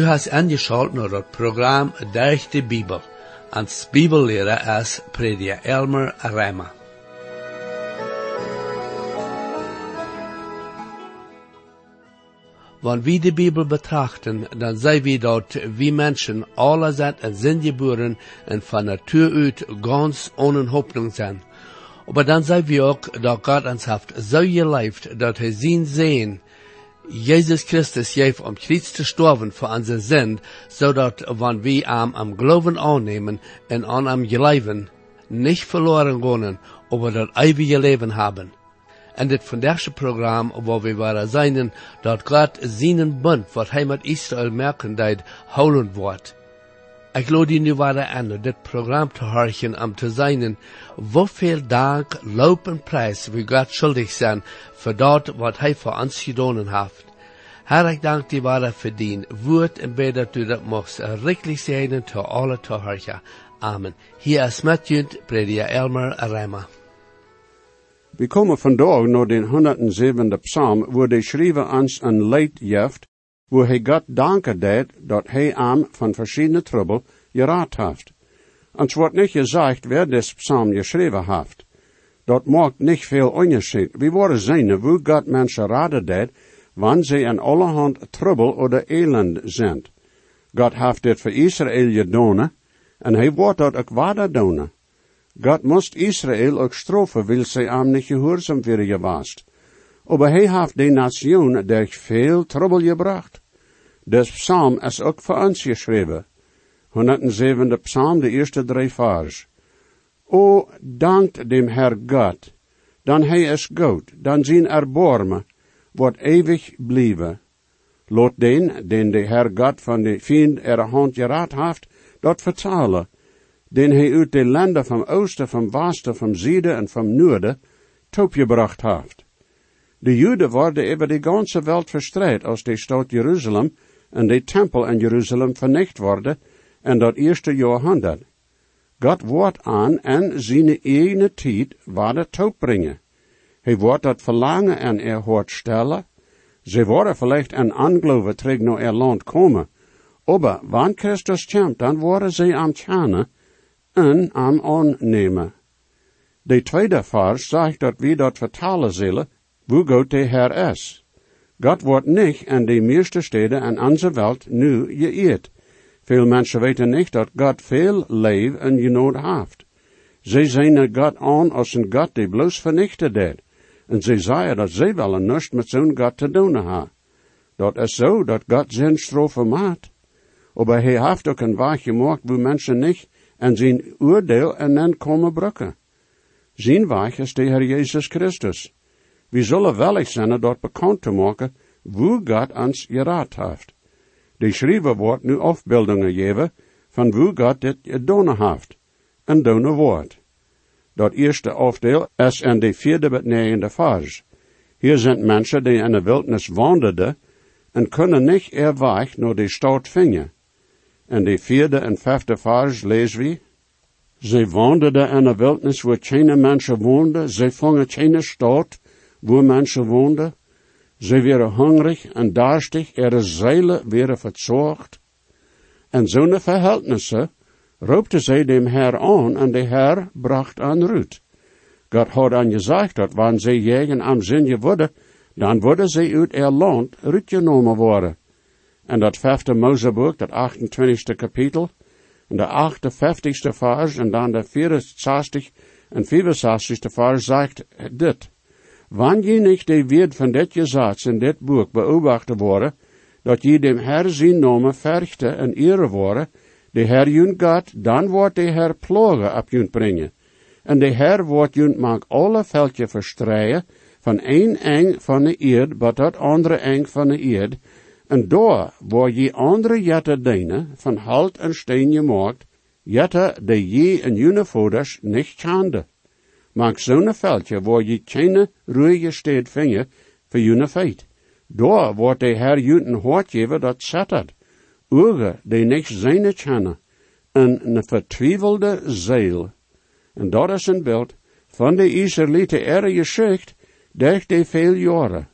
Du hast angeschaut naar het programma Durch de Bibel. Als Bibellehrer ist Prediger Elmer Reimer. Wenn wir die Bibel betrachten, dann sehen wir dort, wie Menschen alle sind und sind geboren und von Natur aus ganz ohne Hoffnung sind. Aber dann sehen wir auch, dass Gott uns so gelebt, dass er sie sehen, Jesus Christus heeft om te sterven voor onze zin, zodat wanneer we am am Glauben annehmen und an am geleiven, nicht verloren gehen, aber das ewige Leben haben. En dit vandaagse programma, waar we waren zijn, dat God zijn bund, wat hij met Israël merken deed, houden wordt. Lood die nu waren aan dit programma te horen om te zijn, hoeveel dank, en prijs we God schuldig zijn voor dat wat hij voor ons gedaan heeft. Herr, dank die waren voor dien woord en bid dat u dat richtelijk zijn te alle te horen. Amen. Hier is met u, prediker Elmer Reimer. We komen vandaag naar de 107e psalm, waar de schrijver ons een leid geeft, waar hij God danken deed dat hij aan van verschillende trouble geraad heeft. Ons wordt niet gezegd wer des psalm geschreven heeft. Dat maakt niet veel onderscheid. We worden zien hoe God mensen raden deed, wanneer ze in allerhand trouble oder elend zijn. God heeft dit voor Israël gedaan, en hij wordt dat ook waarder doen. God moest Israël ook straffen, wil zij am niet gehoorzaam werden gewaast. Aber hij heeft de nation durch veel trouble gebracht. Des psalm is ook voor ons geschreven. 107e psalm, de eerste drie vers. O, dankt dem Herr God, dan hij is goed, dan zijn erbarmen, wordt eeuwig blijven. Lot den, den de Herr God van de vriend er hand geraad heeft, dat vertalen, den hij uit de landen van oosten, van westen, van zuiden en van noorden gebracht heeft. De Joden worden over de ganze wereld verstreit als de stad Jeruzalem en de tempel in Jeruzalem vernicht worden en dat eerste jaarhonderd. God wordt aan en zijn eigen tijd waarde brengen. Hij wordt dat verlangen en er hoort stellen. Ze worden vielleicht een aangeloven terug naar er land komen. Aber wanneer Christus komt, dan worden ze aan en aan aannemen. De tweede vers zegt dat we dat vertalen zullen, hoe God de Heer is. God wordt niet in de meeste steden en onze wereld nu geëerd. Veel mensen weten niet dat God veel leven en genood heeft. Ze zien God aan als een God die bloos vernichten deed. En ze zeiden dat ze wel een niets met zo'n God te doen hebben. Dat is zo dat God zijn strofe maakt. Maar hij heeft ook een weg gemaakt waar mensen niet en zijn oordeel en dan komen brukken. Zijn weg is de Heer Jezus Christus. We zullen wellig zijn dat bekend te maken, hoe God ons geraad heeft. De schrijver wordt nu afbeeldingen geven van hoe God dit gedaan heeft en doen wordt. Dat eerste afdeel is in de vierde met negende vers. Hier zijn mensen die in de wildnis wandelden en kunnen niet er weg naar de stad vingen. In de vierde en vijfde vers lezen we, Ze wandelden in de wildnis waar geen mensen woonden, ze vangen geen stad waar mensen woonden. Ze werden hungrig en darstig, ihre Seele werden verzorgd. En zo'n verhältnissen roepte zij dem Herr aan en de Herr bracht aan Ruth. God had aan gezegd dat wanneer zij jegen am zinje worden, dan worden zij uit er land genomen worden. En dat vijfde Mozeboek, dat 28 kapitel, en de 58ste vers, en dan de 64 en 64ste vers zegt dit. Wanneer je niet de woord van dit gezats in dit boek beobachten worden, dat je dem Herr zijn namen verchte en ere worden, de Herr jun God, dan wordt de Herr plogen op jun brengen. En de Herr wordt jun maak alle veldje verstreien, van een eng van de eerd, tot dat andere eng van de eerd, en door wordt je andere jette dienen, van halt en steen gemaakt, jette de je en june voders niet schande. Maak zo'n veldje waar je geen ruige steed vinger voor june feit. Door wordt de Herr juten hoort geven dat zettert ogen die niks zijn kennen, en een vertwijfelde ziel. En dat is een beeld van de Israëlieten er geschikt, durch de veel jaren.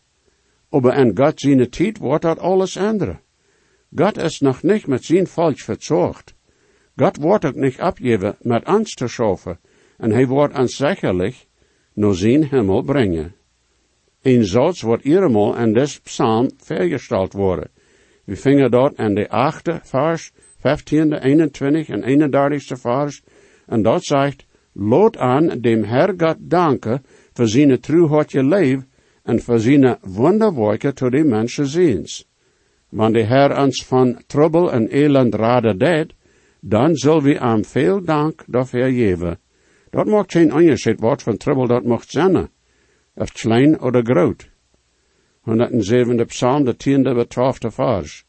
Maar in God zijn tijd wordt dat alles andere. Gott ist noch nicht mit zijn Volk verzocht. Gott wordt ook nicht abgeben mit Angst te schaffen, en hij wordt sicherlich naar zijn Himmel brengen. Een zoals wordt eenmaal in des psalm vergesteld worden. We vingen dort in de achte vers, 15e, 21 en 31 vers, en dat zegt, Lood aan dem Herr Gott danken voor zijn truhotje leven en voor zijn wonderwerken tot de mensen ziens. Wanneer de Herr ons van trouble en elend raden deed, dan zullen we hem veel dank daarvoor geven. Dat maakt geen onderscheid wat van trouble dat mocht zijn, of klein of groot. 107e psalm, de tiende betrafte vers.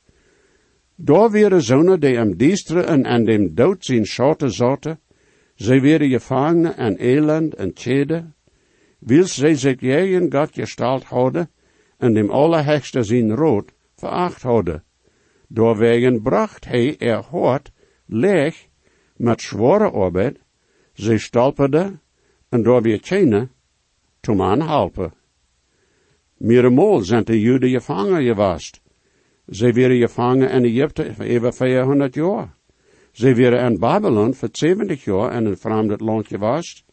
Daar wäre zonen die am diestre en an dem dood zijn schoten zoten, zij werden gevangen en elend en tjede, wils zij zich jegen God gestalt houden, en dem Allerhechste zijn rood veracht houden. Doorwegen bracht hij er hort, leeg, met zware arbeid, zij stolperde, en door weer tjene, zum aanhelpen. Meermaal zijn de Joden gevangen geweest. Zij werden gevangen in Egypte over 400 jaar. Zij werden in Babylon voor 70 jaar in een vreemd land geweest.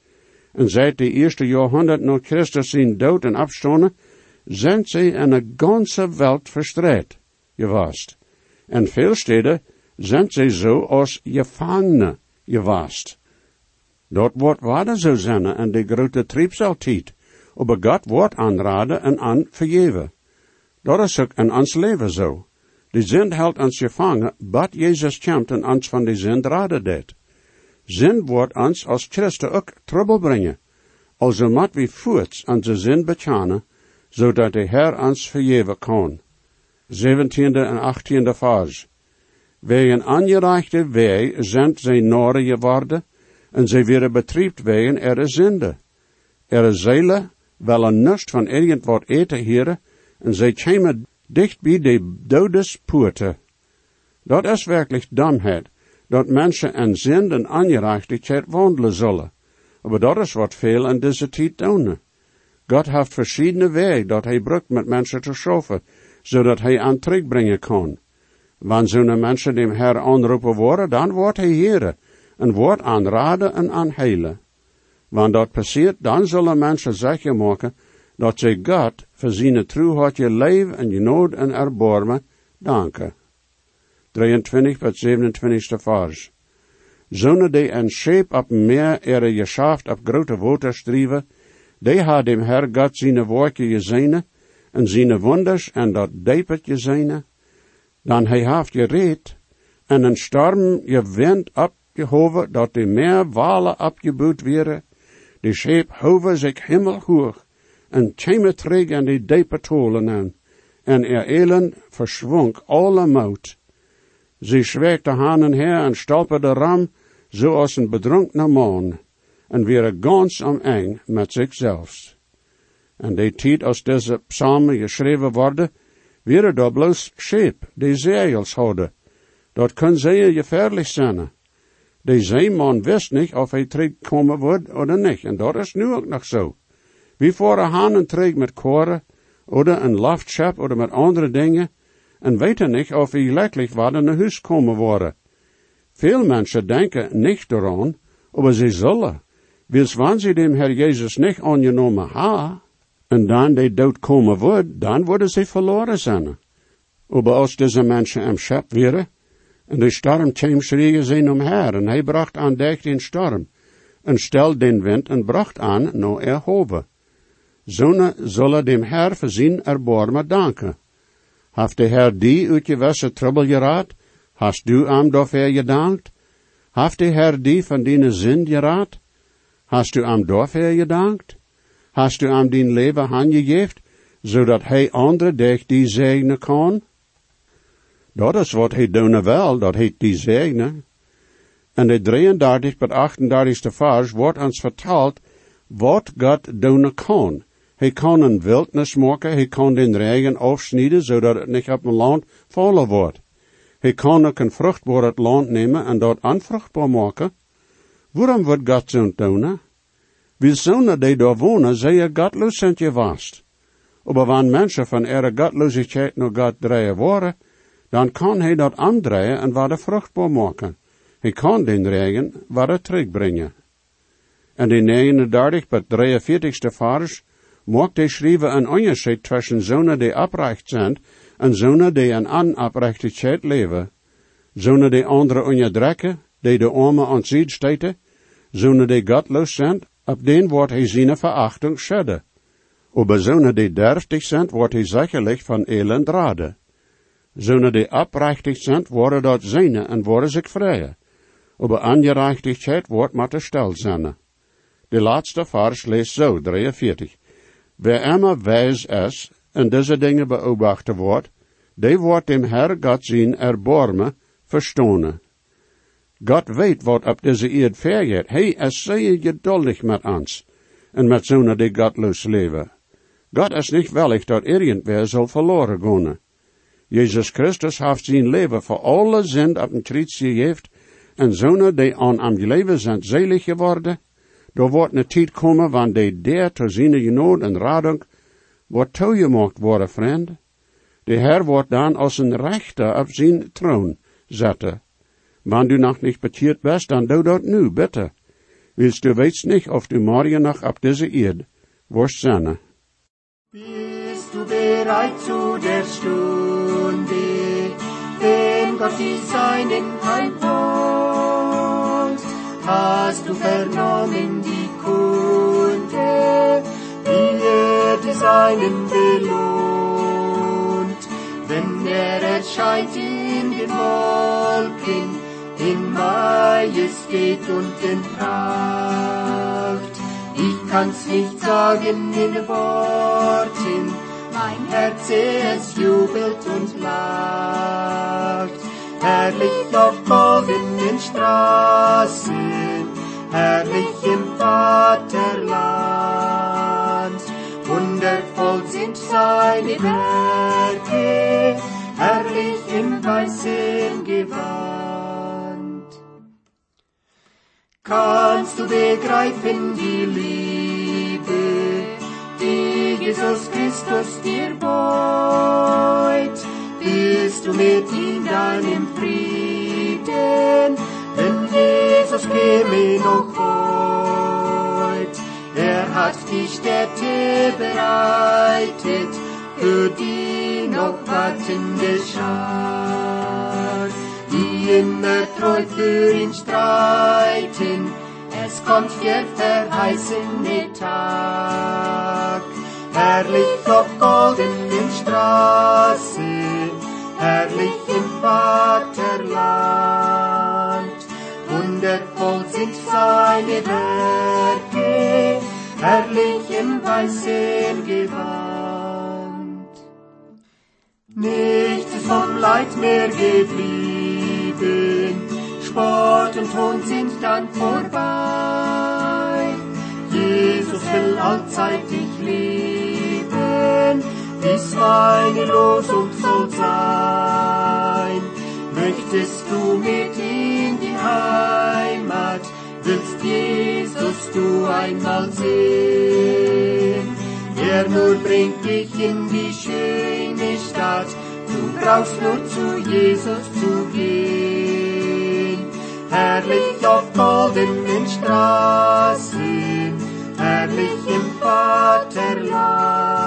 En seit de eerste jaarhonderd na Christus zijn dood en afstonden, zijn zij in de ganze wereld verstrekt geweest. En veel steden zijn zij zo als gevangenen geweest. Dat wordt waarde zo zijn en de grote triebsaltijd, aber God wordt aanraden en aan vergeven. Dat is ook in ons leven zo. De zin houdt ons gevangen, but Jezus komt en ons van de zin raden deed. Zin wordt ons als Christen ook trouble brengen. Also mat wie voorts onze zin bechanen, zodat de Herr ons vergeven kan. 17e en 18e vers. Wegen angereichte wei zijn zij nore geworden, en zij werden betriebt wegen er zinde. Er zeile willen nust van irgend wat eten heren, en zij kwamen dicht bij de dodespoorte. Dat is werkelijk domheid, dat mensen en zinden angerechtigheid wandelen zullen. Maar dat is wat veel in deze tijd doen. God heeft verschillende wegen dat hij brukt met mensen te schaffen, zodat hij aan terugbrengen kan. Wanneer zo'n mensen dem Herr aanroepen worden, dan wordt hij heren, en wordt aanraden en aanheilen. Wanneer dat passiert, dan zullen mensen zeker maken dat ze God voor zijn trouwhartje leven en genood en erbarmen danken. 23 tot 27 vers. Zonen die een scheep op meer ere geschaft op grote water striven, die ha dem Herr God zijn woordje gezien en zijn wonders en dat deepet gezien, dan hij heeft gereed en een storm gewend opgehoven dat de meer walen opgebouwd werden, de scheep hoven zich himmelhoog en kwam terug die diepe tolen aan, en er elend verschwonk alle mout. Ze schwekte hanen her en stolperde ram, zoals een bedronken man, en weer ganz am eng met zichzelf. En de tijd als deze psalmen geschreven worden, weer daar bloos scheep, die zeils houden. Dat kan zeer gefährlich zijn. De zeeman wist niet of hij terugkomen wordt of niet, en dat is nu ook nog zo. Wie voeren hanen terug met koren, of een laftschap, of met andere dingen, en weten niet of hij lekkelijk wat naar huis komen worden. Veel mensen denken niet eraan, aber ze zullen. Wils wanneer ze dem Herr Jezus niet aangenomen ha, en dan de dood komen wordt, dan worden ze verloren zijn. Aber als deze mensen am schap wären, en de storm kwam schreeuwen ze omher, en hij bracht aan dek den storm, en stel den wind en bracht aan no erhoven. Zonen zullen dem Herr zijn erbarmen danken. Heeft de Herr die uit je wesse trouble geraad? Hast du am dafür gedankt? Heeft de Herr die van die zin geraad? Hast du am dafür gedankt? Hast du am din leven handgegeven, zodat hij andere dich die zegnen kan? Dat is wat hij doen wil, dat hij die zegnen. En de 33 tot 38 vers wordt ons verteld wat God doen kan. Hij kan een wildnis maken, hij kan den regen afsnijden, zodat het niet op een land vallen wordt. Hij kan ook een vruchtbaar land nemen en dat onvruchtbaar maken. Waarom wordt God zo doen? Wie zonen die daar wonen, zij godloos zijn vast. Maar wanneer mensen van ihre godloosheid naar God draaien worden, dan kan hij dat aandraaien en wat vruchtbaar maken. Hij kan den regen wat terugbrengen. En de 39 bij 43ste vers mocht hij schrijven een onderscheid tussen zonen die oprecht zijn en zonen die een onaprechtigheid leven. Zonen die anderen onderdrukken, die de armen aan zijde steken, zonen die godloos zijn, op den wordt hij zijn verachting schudden. Over zonen die derftig zijn, wordt hij zekerlijk van elend raden. Zonen die oprechtig zijn, worden dat zijne en worden zich vrije. Over ongerechtigheid wordt maar te stel zijn. De laatste vers leest zo, 43. Wer immer wijs is en deze dingen beobachten wordt, die wordt dem Herr God zien erbarmen verstonen. God weet wat op deze eerd vergeet. Hij is zeer geduldig met ons en met zonen die godloos leven. God is niet willig dat irgendwer zal verloren gaan. Jezus Christus heeft zijn leven voor alle zin op een kruis gegeven en zonen die aan am leven zijn zelig geworden, er wordt een tijd komen wanneer der te zijn genood en radung wordt toegemaakt worden, vriend. De Herr wordt dan als een rechter op zijn troon zetten. Wanneer du nog niet bekeerd bent, dan doe dat nu, bitte. Willst du weet niet of du morgen nog op deze eerd worst zijn. Bereit zu der Stunde, wenn Gott die Seinen heimholt? Hast du vernommen die Kunde, wie er die Seinen belohnt? Wenn er erscheint in den Wolken, in Majestät und in Pracht. Ich kann's nicht sagen in Worten, es jubelt und lacht. Herrlich auf goldenen Straßen, herrlich im Vaterland. Wundervoll sind seine Werke, herrlich im weißen Gewand. Kannst du begreifen die Liebe, Jesus Christus dir beut? Bist du mit ihm dann im Frieden, wenn Jesus käme noch heut? Er hat die Städte bereitet für die noch wartende Schar, die immer treu für ihn streiten. Es kommt der verheißene Tag, herrlich auf goldenen Straßen, herrlich im Vaterland. Wundervoll sind seine Werke, herrlich im weißen Gewand. Nichts ist vom Leid mehr geblieben, Sport und Ton sind dann vorbei. Jesus will allzeit dich lieben, dies meine Losung soll sein. Möchtest du mit in die Heimat, willst Jesus du einmal sehen. Er nur bringt dich in die schöne Stadt, du brauchst nur zu Jesus zu gehen. Herrlich auf goldenen Straßen, herrlich im Vaterland.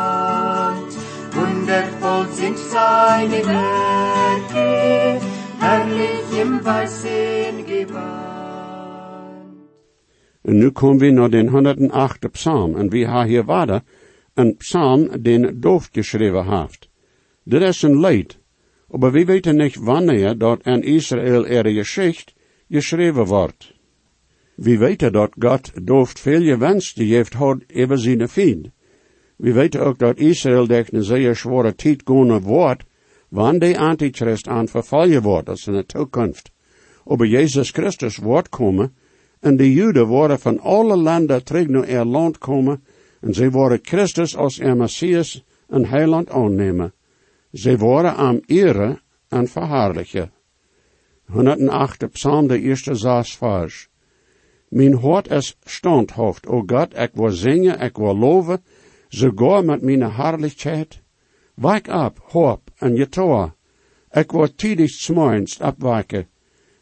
Wundervoll sind seine Werke, herrlich im weißen. En nu komen we naar den 108 psalm. En we hebben hier een psalm den Doof geschreven heeft. Dit is een lied. Maar we weten niet wanneer dat in Israël er geschicht geschreven wordt. We weten dat God dooft veel die heeft had over zijn vriend. We weten ook dat Israël durch een zeer zware tijd gaan wordt, wanneer de Antichrist aan vervallen wordt, dat in de toekomst. Aber Jezus Christus wordt komen, en de Juden worden van alle landen terug naar er land komen, en zij worden Christus als er Messias en heiland aannemen. Zij worden aan ere en verhaarlijken. 108 Psalm, de eerste zes vers. Mijn hart is standhaft, o God, ik wil zingen, ik wil loven, sogar met mijn herrlichkeit. Wijk op, hoop en je toa, Ik word tidig smoins abwaken.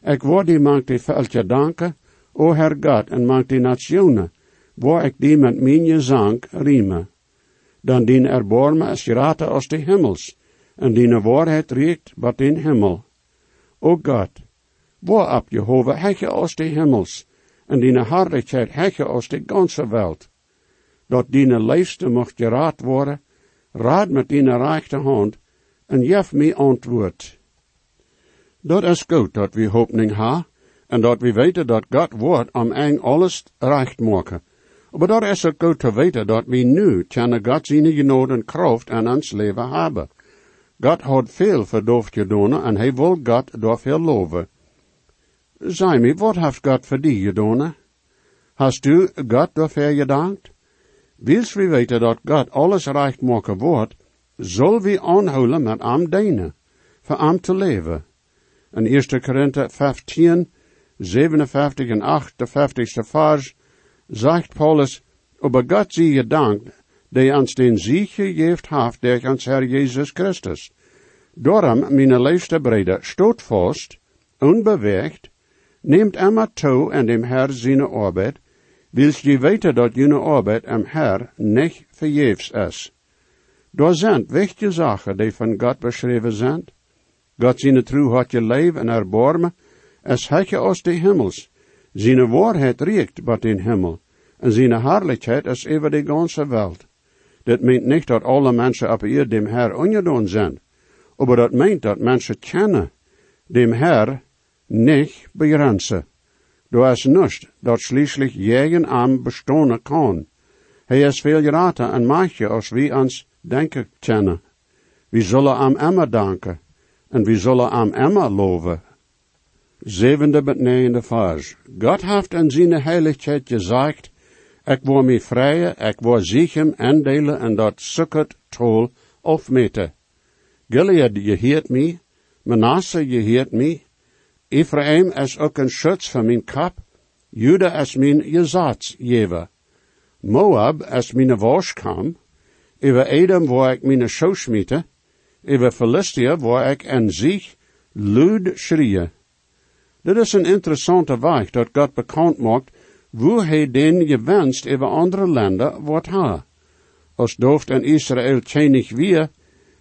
Ik word die mank die veldje danken, o Herr God, en mank die nationen, waar ik die met zang riemen. Dan dien erborme as rate als de himmels, en die waarheid riekt wat in himmel. O God, waar ab Jehovah hekje als de himmels, en die hartelijkheid hekje als de ganze welt. Dat die leefste mocht geraad worden, raad met die rechte hand, en jef me antwoord. Dat is goed dat we hoopning ha, en dat we weten dat God woord om eng alles recht maken. Maar dat is ook goed te weten dat we nu kunnen God zijn genade en kracht aan ons leven hebben. God had veel verdoofd gedaan en hij wil God daarvoor loven. Zeg me, wat heeft God voor die gedaan? Hast u God daarvoor gedankt? Wils we weten dat God alles recht maken wordt, zal we aanhouden met am dienen, voor am te leven. In 1 Korinther 15, 57 en 58 vers zegt Paulus, over God zie je dank, die ons den gegeven heeft durch ons Herr Jesus Christus. Daarom, mijn liefste breder, stoot vast, onbeweegt, neemt immer toe en dem Herr zijn arbeid, wils je weten dat jullie arbeid am Herr niet vergeefs is. Daar zijn wichtige zaken die van God beschreven zijn. God zijn trouw had je leven en erbarmen, es je aus de himmels. Zijn waarheid riekt wat in himmel, en zijn heerlijkheid is over de ganze wereld. Dat meent niet dat alle mensen op hier dem Herr ongedaan zijn, maar dat meent dat mensen kennen dem Herr niet begrenzen. Du is nichts, dat schließlich jegen am bestonen kan. Hij is veel grater en machtiger als wie ons denken kennen. We zullen am Emma danken, en we zullen am Emma loven. Zevende negende vers. God heeft in zijn heiligheid gezegd, ik wil mij vrije, ik wil zich en delen en dat sukkert tol afmeten. Gilead, je heert mij, Manasse, je heert mij, Ephraim is ook een schutz van mijn kap, Juda is mijn gezatsgever. Moab is mijn worskam, over Edom waar ik mijn schouwsmiete, over Philistia waar ik en zich luid schreeuw. Dit is een interessante weg dat God bekend maakt, hoe hij den gewenst over andere landen wat ha. Als dooft en Israël tjenig weer,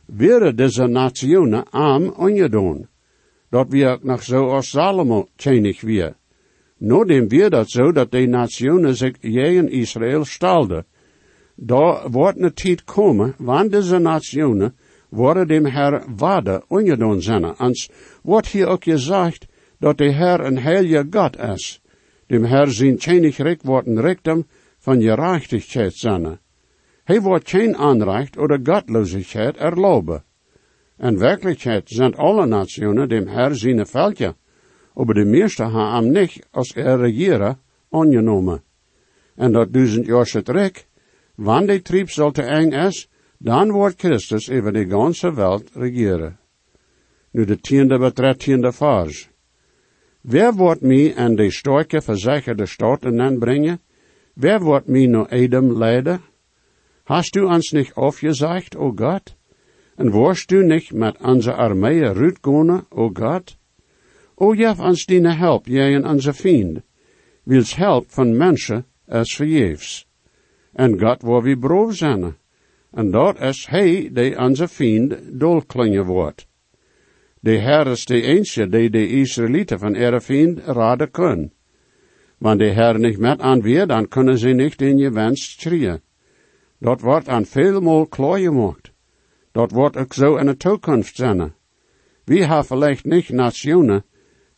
wäre deze nationen arm ongedaan. We ook nog zo als Salomo tjenig weer. Nodem wir dat zo dat de nationen zich in Israël stalden. Daar wordt een tijd komen, wanneer deze nationen worden dem Herr waarde ongedaan zijn. Ans wordt hier ook gezegd, dat de Herr een heilige God is. Dem Herr zijn tjenig recht worden richtem van gerechtigheid zijn. Hij wordt geen aanrecht oder gottlosigheid erloben. In werkelijkheid zijn alle nationen dem Herr veldje, aber de meeste ha am nicht als er regieren ongenomen. En dat duizend jaar rek, wanneer trieb zal te eng is, dan wordt Christus over de ganze wereld regeren. Nu de tiende betrettiende vers. Wer wordt mij aan de sterke verzekerde staten aanbrengen? Wer wordt mij naar Edom leiden? Hast du ons nicht aufgesagt, o Gott? En warst du nicht met onze armeeën rutgone, o Gott? O jef ons die help, en onze vriend. Wils help van mensen is vergeefs. En God waar we brood zijn. En dat is hij die onze vriend dolklingen wordt. De Herr is de enige die de Israëlieten van ihre vriend raden kunnen. Wanneer de Herr niet met aan weer, dan kunnen ze niet in je wens schreeuwen. Dat wordt aan veelmaal klaar gemaakt. Dat wordt ook zo in de toekomst zijn. We hebben vielleicht niet nationen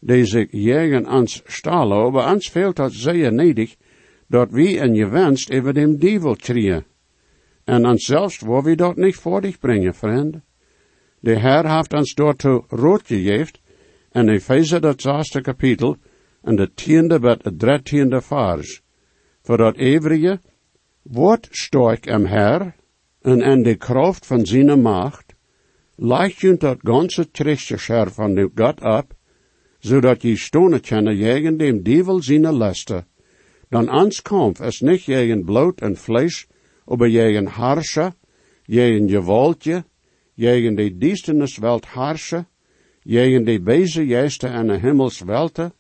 die zich jegen ans stalen, maar ons fehlt het zeer nedig dat we in je wenst over dem dievel schreeuwen. En ons zelfs waar we dat niet voor dich brengen, vriend. De Herr heeft ons daartoe rood gegeven, en Epheser dat zesde kapitel, en de tiende bet het dertiende vers. Voor dat eeuwige, wordt sterk am Herr, en in de kracht van zijn macht, leicht je dat ganze Trichtjescher van de God ab, zodat je stonen kunnen jegen dem Dievel zijn leste. Dan ans kampf is niet jegen bloot en vlees, aber jegen harsche, jegen gewaltje, jegen de duisternis welt harsche, jegen die beze jeste en de welte,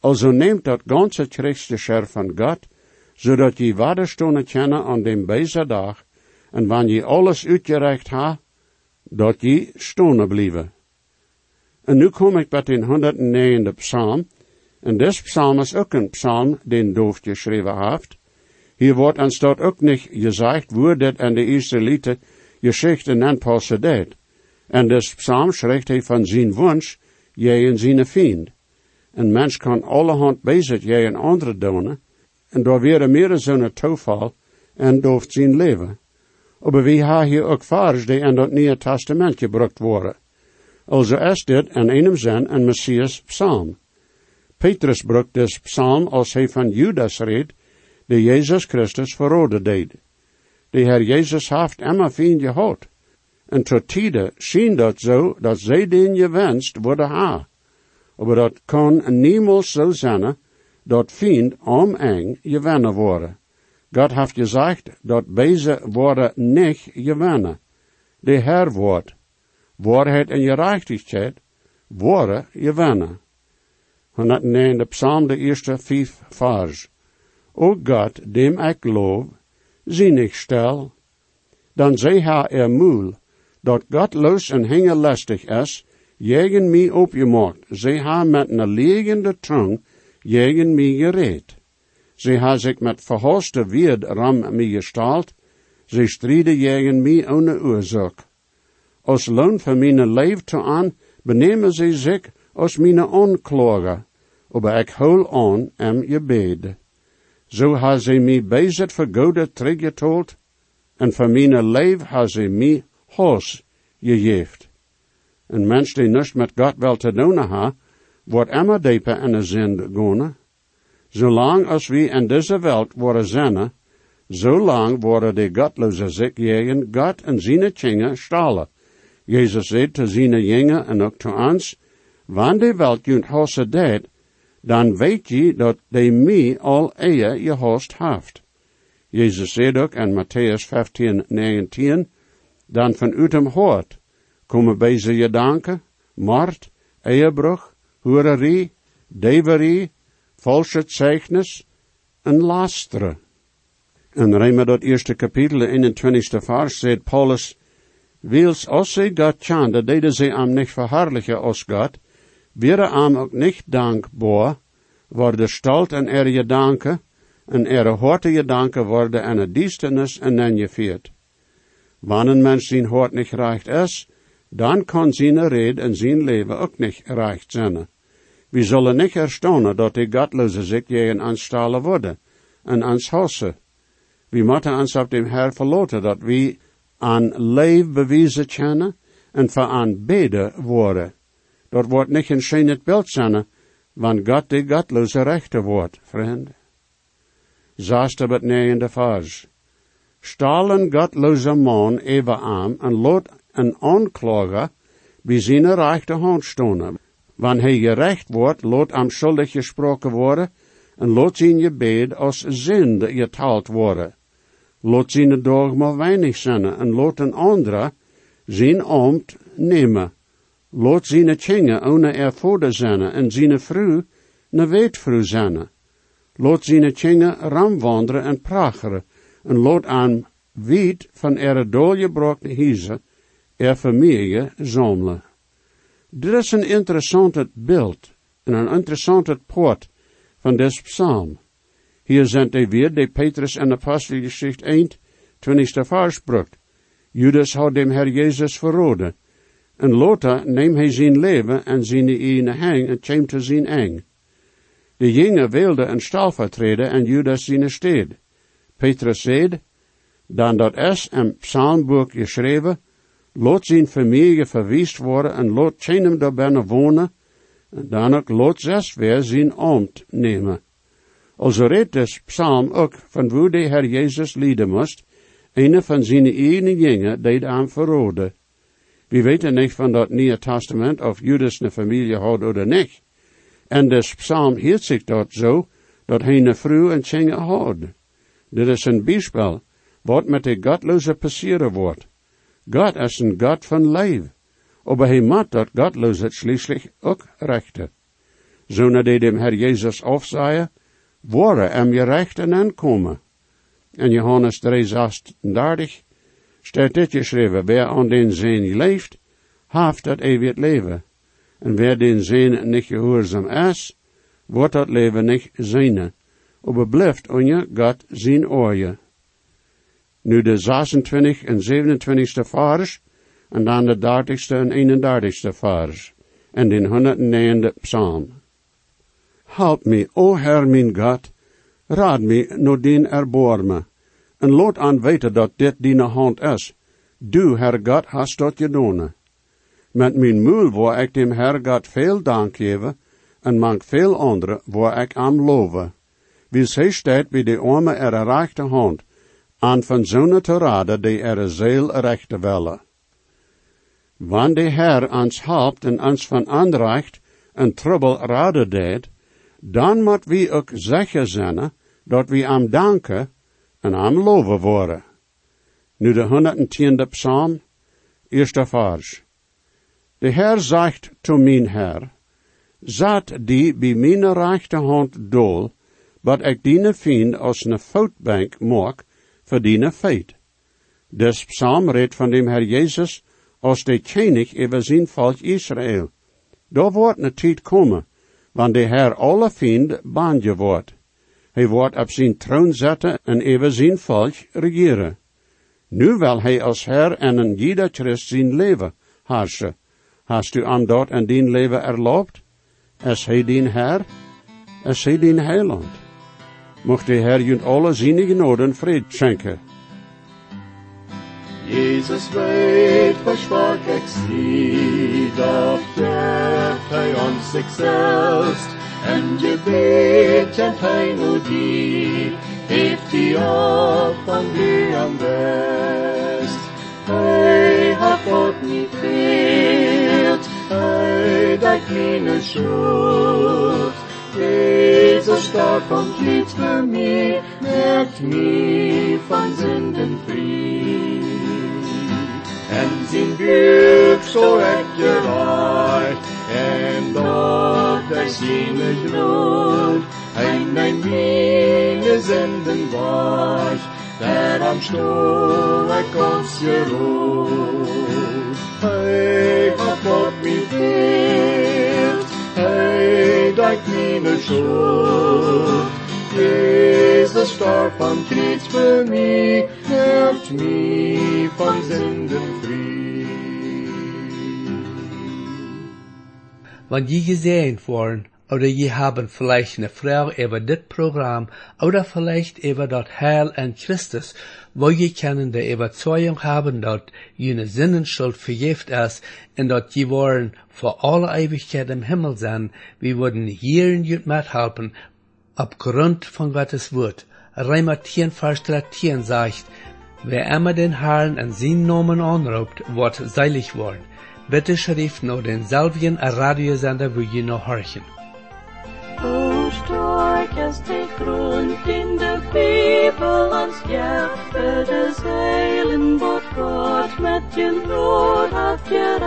also neemt dat ganze Kriegsgeschirr van God, zodat je waderstonen kennen aan dem beze dag, en wanneer je alles uitgereicht ha, dat je stonen blijven. En nu kom ik bij de 109e psalm, en des psalm is ook een psalm den Doof geschreven heeft. Hier wordt en staat ook niet gezegd, hoe dit en de Israëlieten geschichten en passen deed. En des psalm schrijft hij van zijn wunsch, jij en zijn vriend. Een mens kan allerhand bezig jij en andere doen, en door weer meer zo'n toeval, en dooft zijn leven. Ha hier ook vaders die in dat Nieuwe Testament gebruikt worden. Also is dit in einem zin een Messias psalm. Petrus brukt des psalm als hij van Judas reed, die Jezus Christus verrode deed. De Heer Jezus heeft immer vriend gehad. En tot tijden schien dat zo, dat zij den gewenst worden ha. Maar dat kan niemals zo zijn, dat vriend om eng gewennen worden. God heeft gezegd dat deze worden niet gewennen. De Heer wordt, waarheid en gerechtigheid, worden gewennen. 109 de psalm de eerste vijf vers. O God, dem ik loof, zie ik stel, dan zij ha er moel, dat los en lastig is, jegen mij opgemaakt, zij ha met een liegende tong, jegen mij gereed. Zij ha zich met verhooste weerd ram mij gestalt, zij strijden jegen mij ohne oorzaak. Als loon voor mijn leven te aan, benemen zij zich als mijn onklager, aber ik hol aan em je bed. Zo ha zij mij bezet voor gode teruggetold, en voor mijn leven ha zij mij hos gegeeft. Een mens die niks met God wel te doen ha, wordt immer dieper in de zin. Zolang als we in deze wereld worden zinnen, zolang worden de godloze zich jegen God en zijn tjingen stalen. Jezus zei te zijn jingen en ook te ons, wanneer de welt junt hosse deed, dan weet je dat de mij al eer je host heeft. Jezus zei ook in Matthäus 15, 19, dan van hem hoort, komen bij je danken, mart, eierbruch, hoererie, deverie, valse zeichnis en lastre. En rijmen dat eerste kapitel, in 21ste vers, zegt Paulus, Wils als ze God chande, deden ze am nicht verharrlichen als God, wäre am ook nicht dankbaar, worden stalt en er je danken, en er horte je danken worden en het diestenis en nen je viert. Wanneer een mens zijn hort niet reicht is, dan kan zijn red en zijn leven ook niet reicht zijn. We zullen niet erstaunen dat die godloze zich jeen aanstalen worden en ans hossen. We moeten ons op dem Herr verloten dat we aan leef bewijzen kennen en voor aanbeden worden. Dat wordt niet een schijn beeld zijn, want God die godloze rechter wordt, vriend. Zaast op het negende vers. Stalen godloze man even aan en lot een aanklager bij zijn rechte hand stonen. Wanneer hij gerecht wordt, lot am schuldig gesproken worden en lot zijn gebed als zinde geteld worden. Lot zijn dag maar weinig zijn en lot een andere zijn ambt nemen. Lot zijn tjingen ohne ervoerde zijn en zijn vrouw ne weetvrouw zijn. Lot zijn tjingen ramwanderen en pracheren en lot aan wiet van er dolgebroken hiezen er familie zamelen. Dit is een interessant beeld en een interessant poort van des psalm. Hier zijn de weer de Petrus en Apostelgeschichte 1, 20 vers brukt. Judas had dem Herr Jezus verroden. En Lothar neemt hij zijn leven en zijn ene hang en kwam te zijn eng. De jongen wilde een stal vertreden en Judas zijn steed. Petrus zei, dan dat is een psalmboek geschreven, lot zijn familie verwiest worden en lot keinem daar binnen wonen, en dan ook lot zes weer zijn ambt nemen. Also redt des psalm ook van wo de Herr Jezus lieden moest, een van zijn ene jongen deed aan verrode. We weten niet van dat Nieuwe Testament of Judas een familie had of niet. En de psalm hield zich dat zo, dat hij een vrouw en tjenge had. Dit is een bijspel, wat met de godloze passeren wordt. God is een God van leven. aber hij macht dat Gottloset schließlich ook rechte. Zonder die dem Herr Jesus aufsahe, worden hem je rechten aankomen. En Johannes 3, 36 staat dit geschreven, wer aan den zin leeft, haft dat eeuwig leven. En wer den zin niet gehoorzaam is, wordt dat leven niet zijne, aber blijft je God zien oorje. Nu de 26 en 27ste vers, en dan de 30ste en 31ste vers, en de 109e psalm. Help me, o Herr mijn God, raad me no din erbarme, en laat aan weten dat dit dine hand is. Du, Herr God, hast dat gedaan. Met mijn moel waar ik dem Herr God veel dank geven, en mank veel andere waar ik am loven. Wie zij staat bij de arme er rechte hand, aan van zonen te raden die er zeel rechte welle. Wanneer de Herr ons helpt en ons van aanreicht en trouble raden deed, dan moet we ook zeker zijn dat we am danken en am loven worden. Nu de 110e psalm, eerste vers. De Herr zegt to mijn Herr, zat die bij mijn rechte hand dol, wat ik diene vind als een foutbank maak voor diene feit. Des psalm redt van dem Herr Jezus als de König over zijn volk Israël. Daar wordt een tijd komen, wanneer de Herr alle vind banje wordt. Hij wordt op zijn troon zetten en over zijn volk regeren. Nu wil hij als Herr en een jeder Christ zijn leven haarsen. Hast u aan dat en dien leven erlaubt? Is hij dien Herr? Is hij dien heiland? Mocht de Herr junt alle zijn genoden vrede schenken. Jesus weet versprach ik zie, doch geeft hij ons zichzelf. En je weet en hij nu die, heeft die op van die am best. Hij hat God niet veert, hij dat keine schuld. Mich von Sünden. En zijn buik zo echt gereicht, en dat hij zijn groot, en mijn mine zenden was, der am Stuhl ons gerood. Hij hat Gott mich geert, meine Schuld. Jesus starb am Kreuz für mich, helft mich von Sünden frei. Wenn je gesehen worden, oder je haben vielleicht eine Frau über das Programm, oder vielleicht über das Heil an Christus, wo je können die Überzeugung haben, dass jene Sinnenschuld vergift ist, und dass je wollen vor aller Ewigkeit im Himmel sein, wir würden hier in Jut mithelfen, aufgrund von Gottes Wort. Reimer 10, Vers 13 sagt, wer immer den Herrn an seinen Namen anruft, wird seilig worden. Bitte schrift nur den selbigen Radiosender, wo je noch horchen. Hoe stark is de grond in de Bibel ons hjärta des heilen vårt God med din råd hat gerat.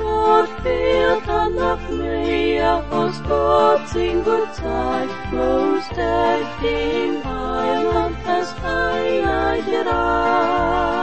Gott fehlt han noch mehr aus Gott sin Gott sagt, bloß der den Heiland es einer gerat.